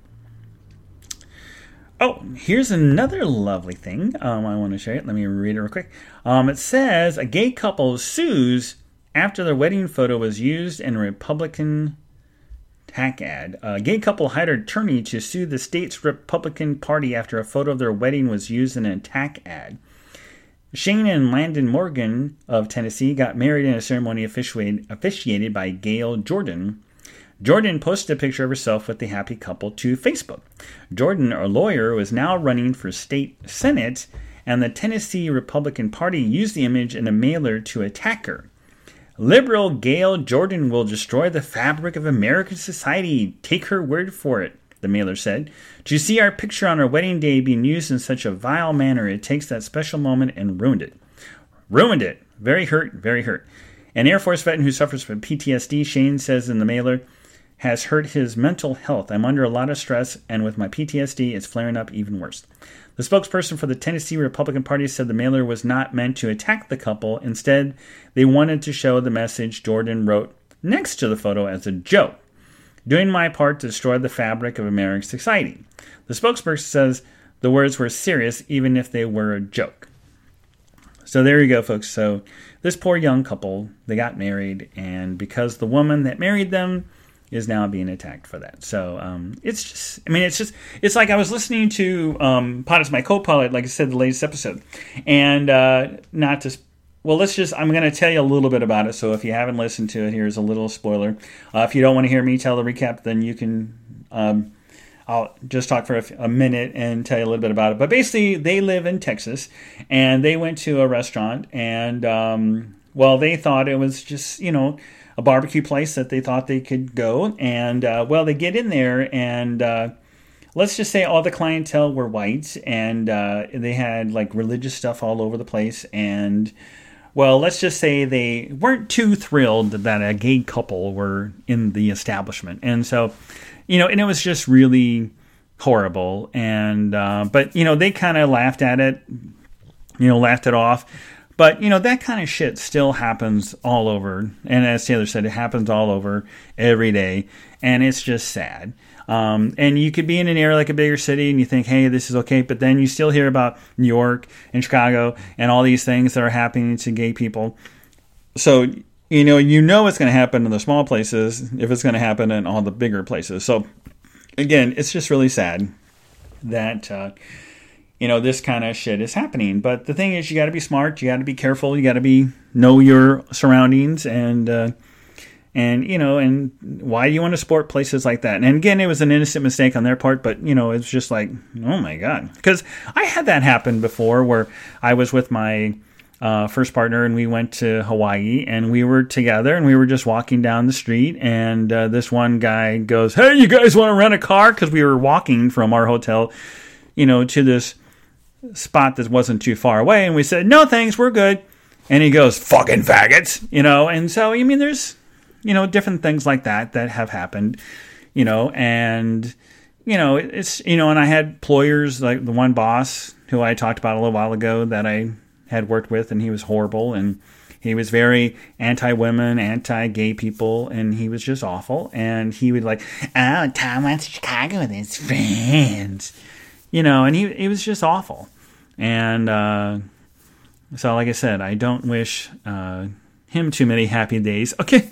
Oh, here's another lovely thing um, I want to share. It. Let me read it real quick. Um, it says a gay couple sues after their wedding photo was used in a Republican tack ad. A gay couple hired attorney to sue the state's Republican Party after a photo of their wedding was used in an attack ad. Shane and Landon Morgan of Tennessee got married in a ceremony officiated by Gail Jordan. Jordan posted a picture of herself with the happy couple to Facebook. Jordan, a lawyer, was now running for state senate, and the Tennessee Republican Party used the image in a mailer to attack her. Liberal Gail Jordan will destroy the fabric of American society. Take her word for it, the mailer said. To see our picture on our wedding day being used in such a vile manner, it takes that special moment and ruined it. Ruined it. Very hurt, very hurt. An Air Force veteran who suffers from PTSD, Shane says in the mailer, has hurt his mental health. I'm under a lot of stress, and with my PTSD, it's flaring up even worse. The spokesperson for the Tennessee Republican Party said the mailer was not meant to attack the couple. Instead, they wanted to show the message Jordan wrote next to the photo as a joke. Doing my part to destroy the fabric of American society. The spokesperson says the words were serious, even if they were a joke. So there you go, folks. So this poor young couple, they got married, and because the woman that married them is now being attacked for that. So um, it's just, I mean, it's just, it's like I was listening to um, is my co-pilot, like I said, the latest episode, and uh, not to, well, let's just, I'm going to tell you a little bit about it. So if you haven't listened to it, here's a little spoiler. Uh, if you don't want to hear me tell the recap, then you can. Um, I'll just talk for a, a, minute and tell you a little bit about it. But basically, they live in Texas, and they went to a restaurant, and um, well, they thought it was just you know a barbecue place that they thought they could go. And uh, well, they get in there, and uh, let's just say all the clientele were white, and uh, they had like religious stuff all over the place. And well, let's just say they weren't too thrilled that a gay couple were in the establishment. And so, you know, and it was just really horrible. And, uh, but, you know, they kind of laughed at it, you know, laughed it off. But, you know, that kind of shit still happens all over. And as Taylor said, it happens all over every day. And it's just sad. Um, and you could be in an area like a bigger city and you think, hey, this is okay. But then you still hear about New York and Chicago and all these things that are happening to gay people. So, you know, you know it's going to happen in the small places if it's going to happen in all the bigger places. So, again, it's just really sad that. Uh, you know this kind of shit is happening. But the thing is you got to be smart you got to be careful you got to be know your surroundings and uh, and you know and why do you want to support places like that. And again it was an innocent mistake on their part but you know it's just like oh my god. Because i had that happen before where i was with my uh, first partner and we went to hawaii and we were together and we were just walking down the street and uh, this one guy goes hey you guys want to rent a car? Because we were walking from our hotel you know to this spot that wasn't too far away, and we said, "No, thanks, we're good." And he goes, "Fucking faggots," you know. And so, I mean, there's, you know, different things like that that have happened, you know, and you know, it's you know, and I had employers like the one boss who I talked about a little while ago that I had worked with, and he was horrible, and he was very anti-women, anti-gay people, and he was just awful. And he would like, "Oh, Tom went to Chicago with his friends." You know, and he he was just awful. And uh, so, like I said, I don't wish uh, him too many happy days. Okay,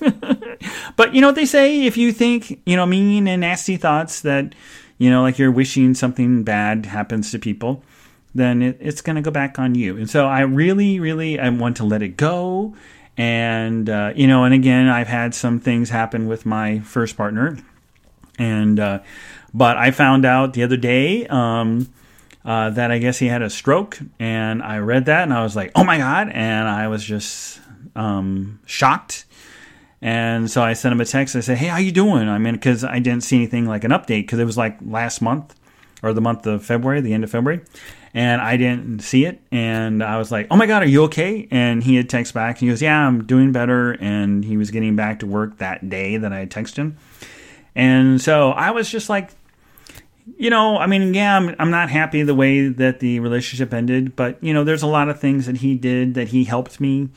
but you know what they say: if you think you know mean and nasty thoughts that you know, like you're wishing something bad happens to people, then it, it's going to go back on you. And so, I really, really, I want to let it go. And uh, you know, and again, I've had some things happen with my first partner, and uh, but I found out the other day um, uh, that I guess he had a stroke, and I read that and I was like, oh my God. And I was just um, shocked. And so I sent him a text. I said, hey, how you doing? I mean, because I didn't see anything like an update because it was like last month or the month of February, the end of February, and I didn't see it. And I was like, "Oh my god, are you okay?" And he had texted back. And he goes, "Yeah, I'm doing better." And he was getting back to work that day that I had texted him. And so I was just like, you know, I mean, yeah, I'm, I'm not happy the way that the relationship ended, but you know, there's a lot of things that he did that he helped me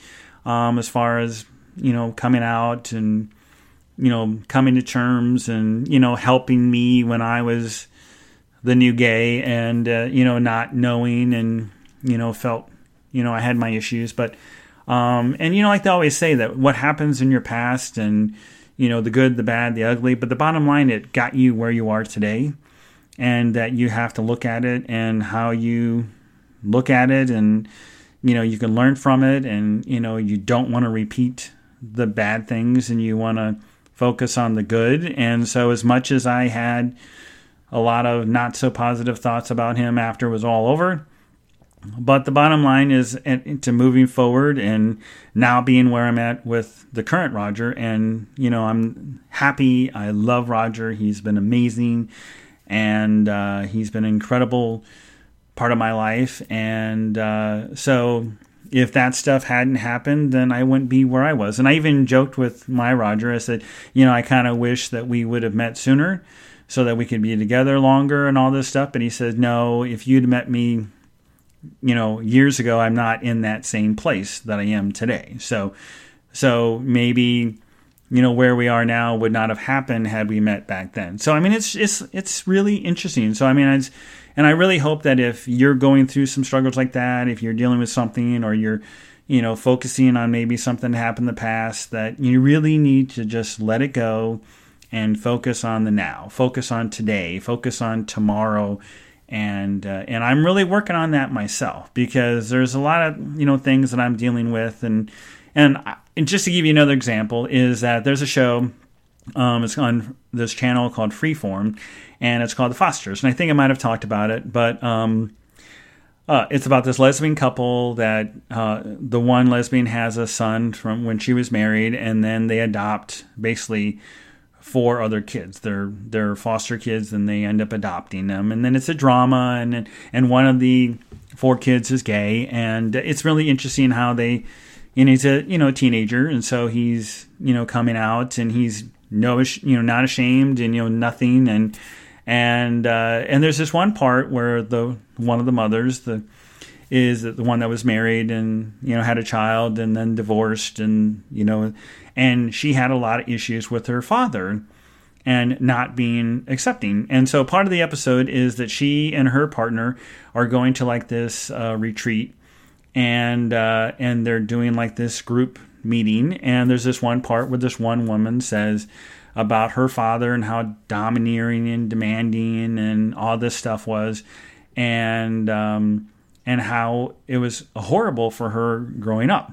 um, as far as you know coming out and you know coming to terms and you know helping me when I was the new gay and uh, you know not knowing and you know felt you know I had my issues, but um, and you know like they always say that what happens in your past and you know the good, the bad, the ugly, but the bottom line it got you where you are today and that you have to look at it and how you look at it and you know you can learn from it and you know you don't want to repeat the bad things and you want to focus on the good. And so as much as i had a lot of not so positive thoughts about him after it was all over but the bottom line is to moving forward and now being where i'm at with the current roger and you know i'm happy. I love roger. He's been amazing and uh, he's been an incredible part of my life. And uh, so, if that stuff hadn't happened, then I wouldn't be where I was. And I even joked with my Roger. I said, you know, I kind of wish that we would have met sooner so that we could be together longer and all this stuff. But he said, no, if you'd met me, you know, years ago, I'm not in that same place that I am today. So, so maybe you know where we are now would not have happened had we met back then. So I mean, it's it's it's really interesting. So I mean, it's, and I really hope that if you're going through some struggles like that, if you're dealing with something or you're you know focusing on maybe something that happened in the past, that you really need to just let it go and focus on the now, focus on today, focus on tomorrow. And uh, and I'm really working on that myself because there's a lot of you know things that I'm dealing with and and, and just to give you another example, is that there's a show. Um, it's on this channel called Freeform, and it's called The Fosters. And I think I might have talked about it, but um, uh, it's about this lesbian couple that uh, the one lesbian has a son from when she was married, and then they adopt basically four other kids. They're they're foster kids, and they end up adopting them. And then it's a drama, and and one of the four kids is gay, and it's really interesting how they and he's a you know teenager, and so he's you know coming out, and he's no you know not ashamed, and you know nothing, and and uh, and there's this one part where the one of the mothers the is the one that was married and you know had a child and then divorced and you know and she had a lot of issues with her father and not being accepting. And so part of the episode is that she and her partner are going to like this uh, retreat and uh, and they're doing like this group meeting and there's this one part where this one woman says about her father and how domineering and demanding and all this stuff was and um, and how it was horrible for her growing up.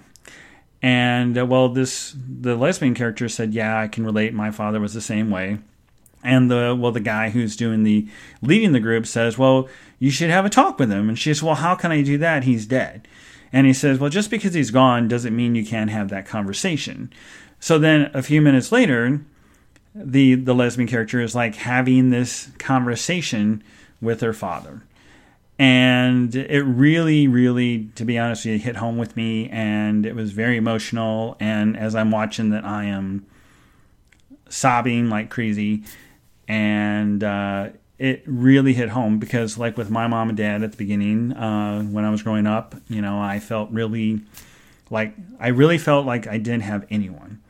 And uh, well this the lesbian character said yeah i can relate. My father was the same way. And the well the guy who's doing the leading the group says well you should have a talk with him. And she says well how can i do that? He's dead and he says, Well, just because he's gone doesn't mean you can't have that conversation. So then a few minutes later, the the lesbian character is like having this conversation with her father. And it really, really, to be honest hit home with me and it was very emotional. And as I'm watching that I am sobbing like crazy. And uh, it really hit home because, like with my mom and dad at the beginning, uh, when I was growing up, you know, I felt really like I really felt like I didn't have anyone,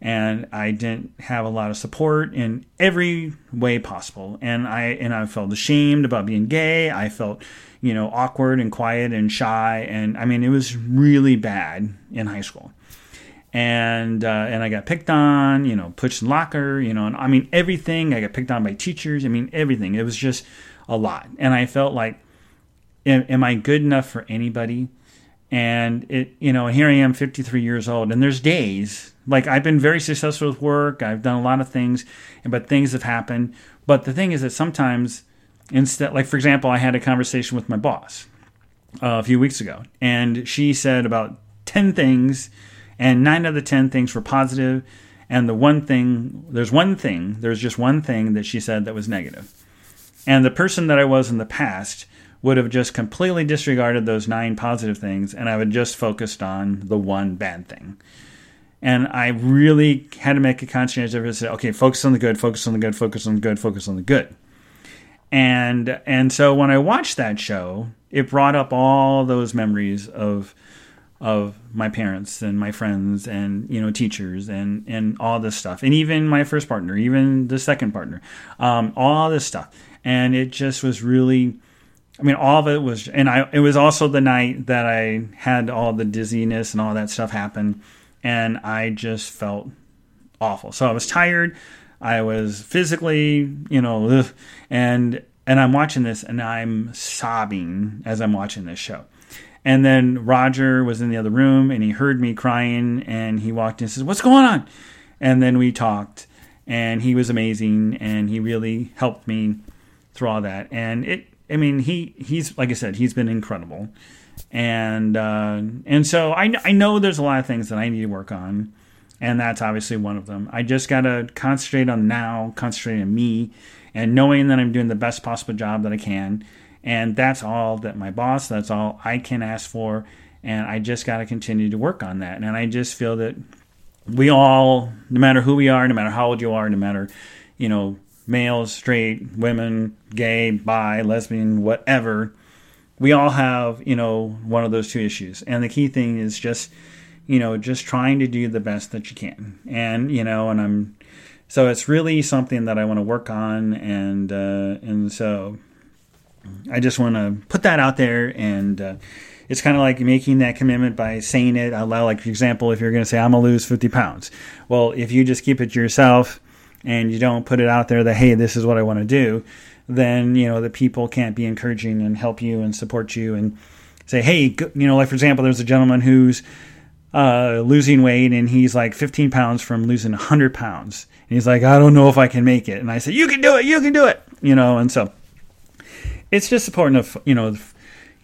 and I didn't have a lot of support in every way possible, and I and I felt ashamed about being gay. I felt, you know, awkward and quiet and shy, and I mean, it was really bad in high school and uh, and I got picked on, you know, pushed locker, you know, and I mean everything. I got picked on by teachers. I mean everything. It was just a lot, and I felt like, am, am I good enough for anybody? And it, you know, here I am, 53 years old, and there's days like I've been very successful with work. I've done a lot of things, but things have happened. But the thing is that sometimes, instead, like for example, I had a conversation with my boss uh, a few weeks ago, and she said about 10 things and nine of the ten things were positive and the one thing there's one thing there's just one thing that she said that was negative And the person that I was in the past would have just completely disregarded those nine positive things and I would just focused on the one bad thing. And I really had to make a conscientious effort to say, okay, focus on the good, focus on the good, focus on the good, focus on the good. And and so when I watched that show, it brought up all those memories of of my parents and my friends and you know teachers and and all this stuff. And even my first partner even the second partner um, all this stuff. And it just was really i mean all of it was and i it was also the night that i had all the dizziness and all that stuff happen. And i just felt awful. So i was tired. I was physically you know and and i'm watching this and i'm sobbing as i'm watching this show and then Roger was in the other room and he heard me crying and he walked in and says, What's going on? And then we talked and he was amazing and he really helped me through all that. And it, I mean, he, he's, like I said, he's been incredible. And, uh, and so I, I know there's a lot of things that I need to work on. And that's obviously one of them. I just got to concentrate on now, concentrate on me, and knowing that I'm doing the best possible job that I can and that's all that my boss, that's all I can ask for. And I just got to continue to work on that. And I just feel that we all, no matter who we are, no matter how old you are, no matter, you know, males, straight, women, gay, bi, lesbian, whatever, we all have, you know, one of those two issues. And the key thing is just, you know, just trying to do the best that you can. And, you know, and I'm, so it's really something that I want to work on. And, uh, and so I just want to put that out there, and uh, it's kind of like making that commitment by saying it out loud. Like, for example, if you're going to say, I'm going to lose 50 pounds. Well, if you just keep it to yourself and you don't put it out there that, hey, this is what I want to do, then, you know, the people can't be encouraging and help you and support you and say, hey, you know, like, for example, there's a gentleman who's uh, losing weight and he's like 15 pounds from losing 100 pounds. And he's like, I don't know if I can make it. And I said, you can do it, you can do it, you know, and so it's just important to you know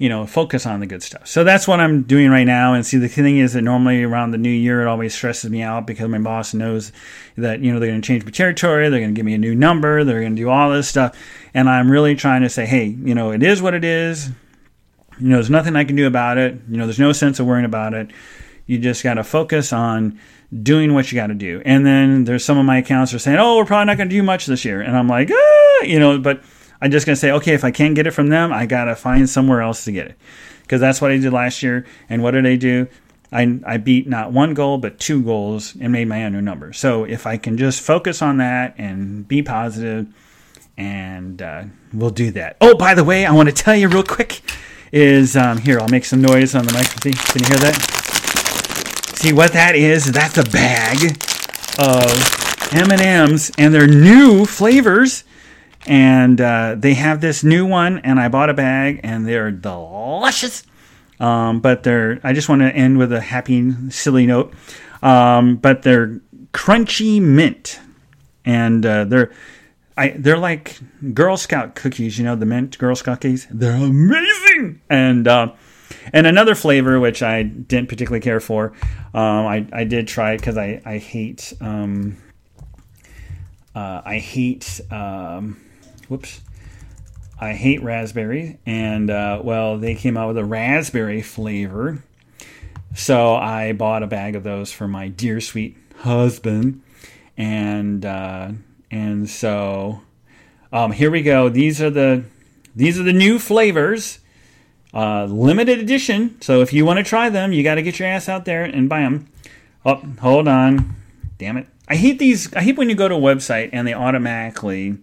you know focus on the good stuff. So that's what i'm doing right now. And see the thing is that normally around the new year it always stresses me out because my boss knows that you know they're going to change my territory they're going to give me a new number they're going to do all this stuff. And i'm really trying to say hey you know it is what it is. You know there's nothing i can do about it. You know there's no sense of worrying about it. You just got to focus on doing what you got to do. And then there's some of my accounts are saying oh we're probably not going to do much this year. And i'm like ah, you know but I'm just going to say, okay, if I can't get it from them, I got to find somewhere else to get it. Because that's what I did last year. And what did I do? I, I beat not one goal, but two goals and made my annual number. So if I can just focus on that and be positive, and uh, we'll do that. Oh, by the way, I want to tell you real quick is um, here, I'll make some noise on the microphone. Can you hear that? See what that is? That's a bag of M&Ms and their new flavors and uh, they have this new one, and I bought a bag, and they're delicious. Um, but they're I just want to end with a happy, silly note. Um, but they're crunchy mint, and uh, they're I, they're like Girl Scout cookies, you know, the mint Girl Scout cookies. They're amazing, and uh, and another flavor which I didn't particularly care for. Um, I I did try it because I I hate um, uh, I hate um, whoops. I hate raspberry, and uh, well, they came out with a raspberry flavor. So I bought a bag of those for my dear sweet husband, and uh, and so um, here we go. These are the these are the new flavors, uh, limited edition. So if you want to try them, you got to get your ass out there and buy them. Oh, hold on, damn it! I hate these. I hate when you go to a website and they automatically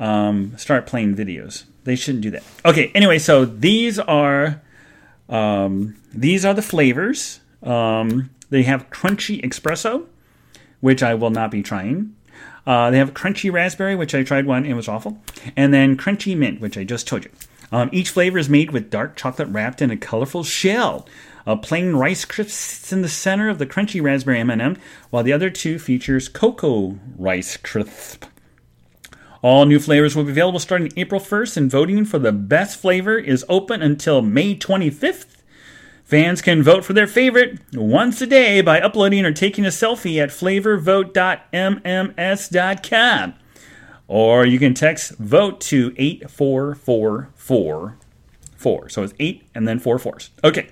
um, start playing videos. They shouldn't do that. Okay. Anyway, so these are um, these are the flavors. Um, they have crunchy espresso, which I will not be trying. Uh, they have crunchy raspberry, which I tried one, it was awful, and then crunchy mint, which I just told you. Um, each flavor is made with dark chocolate wrapped in a colorful shell. A plain rice crisp sits in the center of the crunchy raspberry M&M, while the other two features cocoa rice crisp. All new flavors will be available starting April 1st, and voting for the best flavor is open until May 25th. Fans can vote for their favorite once a day by uploading or taking a selfie at flavorvote.mms.com. or you can text vote to 84444. So it's 8 and then 4 fours. Okay.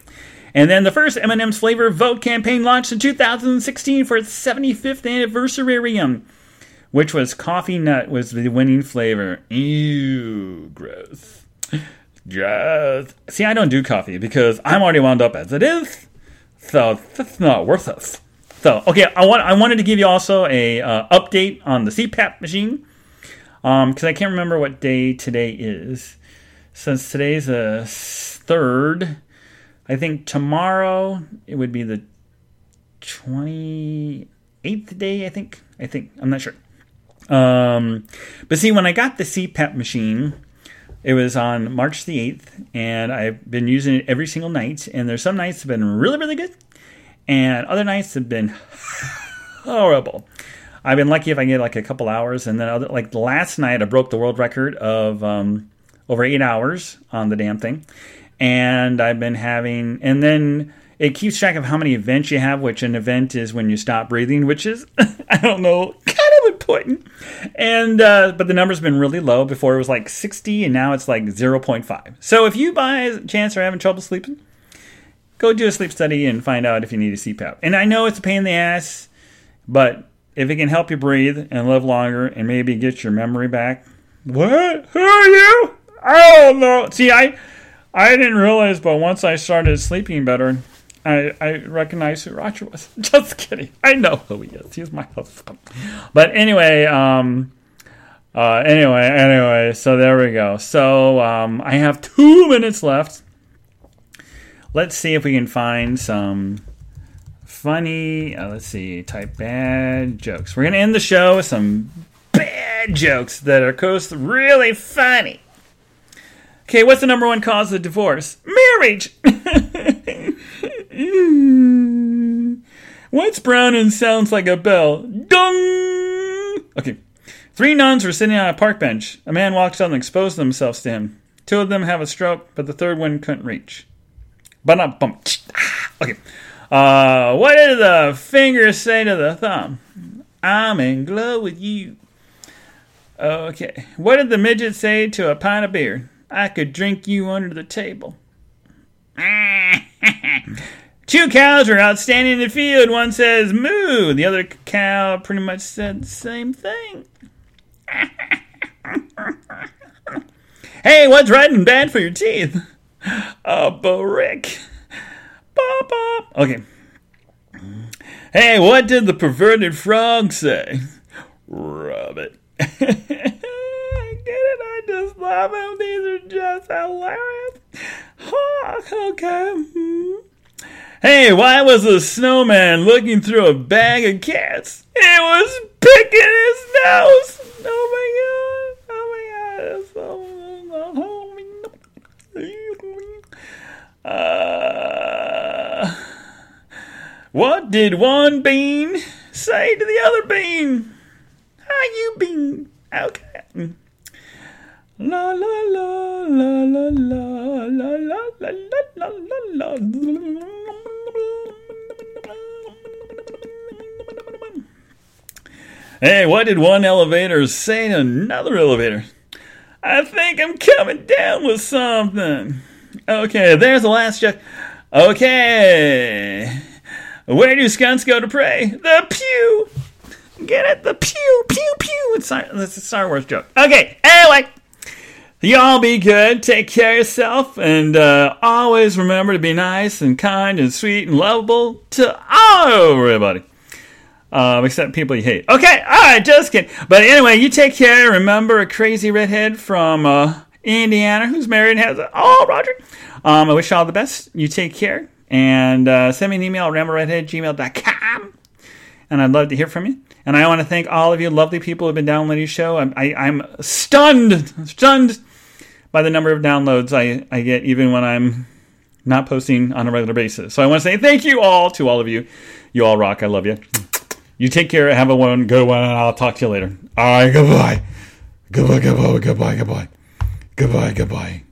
And then the first M&M's flavor vote campaign launched in 2016 for its 75th anniversary, which was coffee nut was the winning flavor. Ew, gross. Gross. See, I don't do coffee because I'm already wound up as it is. So that's not worth it. So okay, I want I wanted to give you also a uh, update on the CPAP machine because um, I can't remember what day today is. Since today's the third, I think tomorrow it would be the twenty eighth day. I think. I think I'm not sure. Um, but see, when I got the CPAP machine, it was on March the 8th, and I've been using it every single night. And there's some nights have been really, really good, and other nights have been horrible. I've been lucky if I get like a couple hours, and then other, like last night I broke the world record of um, over eight hours on the damn thing, and I've been having, and then it keeps track of how many events you have, which an event is when you stop breathing, which is I don't know, important. And uh, but the number's been really low. Before it was like 60, and now it's like 0.5. So if you by chance are having trouble sleeping, go do a sleep study and find out if you need a CPAP. And I know it's a pain in the ass, but if it can help you breathe and live longer and maybe get your memory back. What? Who are you? I don't know. See, I I didn't realize, but once I started sleeping better, I, I recognized who Roger was. Just kidding. I know who he is. He's my husband. But anyway, um, uh, anyway, anyway, so there we go. So um, I have two minutes left let's see if we can find some funny. Uh, let's see, type bad jokes. We're gonna end the show with some bad jokes that are coast really funny. Okay, what's the number one cause of divorce? Marriage. What's brown and sounds like a bell? Dung. Okay. Three nuns were sitting on a park bench. A man walks up and exposes themselves to him. Two of them have a stroke, but the third one couldn't reach. But bum. Okay. Uh, what did the finger say to the thumb? I'm in love with you. Okay. What did the midget say to a pint of beer? I could drink you under the table. Two cows are out standing in the field. One says moo. The other cow pretty much said the same thing. hey, what's red and bad for your teeth? A brick. Bop, bop. Okay. Hey, what did the perverted frog say? Rub it. Get it. I just love them. These are just hilarious. Oh, okay. Hmm. Hey, why was the snowman looking through a bag of cats? It was picking his nose. Oh my god. Oh my god. So Uh, what did one bean say to the other bean? How you been? Okay. La la la la la la la la la la la la. Hey, what did one elevator say to another elevator? I think I'm coming down with something. Okay, there's the last joke. Okay. Where do skunks go to pray? The pew. Get it? The pew, pew, pew. It's, it's a Star Wars joke. Okay, anyway. Y'all be good. Take care of yourself. And uh, always remember to be nice and kind and sweet and lovable to everybody. Um, except people you hate. Okay, alright, just kidding. But anyway, you take care. Remember a crazy redhead from uh, Indiana who's married and has a. Oh, Roger. Um, I wish you all the best. You take care. And uh, send me an email at rambleredhead@gmail.com. And I'd love to hear from you. And I want to thank all of you lovely people who have been downloading the show. I'm, I, am stunned, stunned by the number of downloads I, I get even when I'm not posting on a regular basis. So I want to say thank you all to all of you. You all rock. I love you. You take care. Have a one. Good one. And I'll talk to you later. All right. Goodbye. Goodbye. Goodbye. Goodbye. Goodbye. Goodbye, goodbye.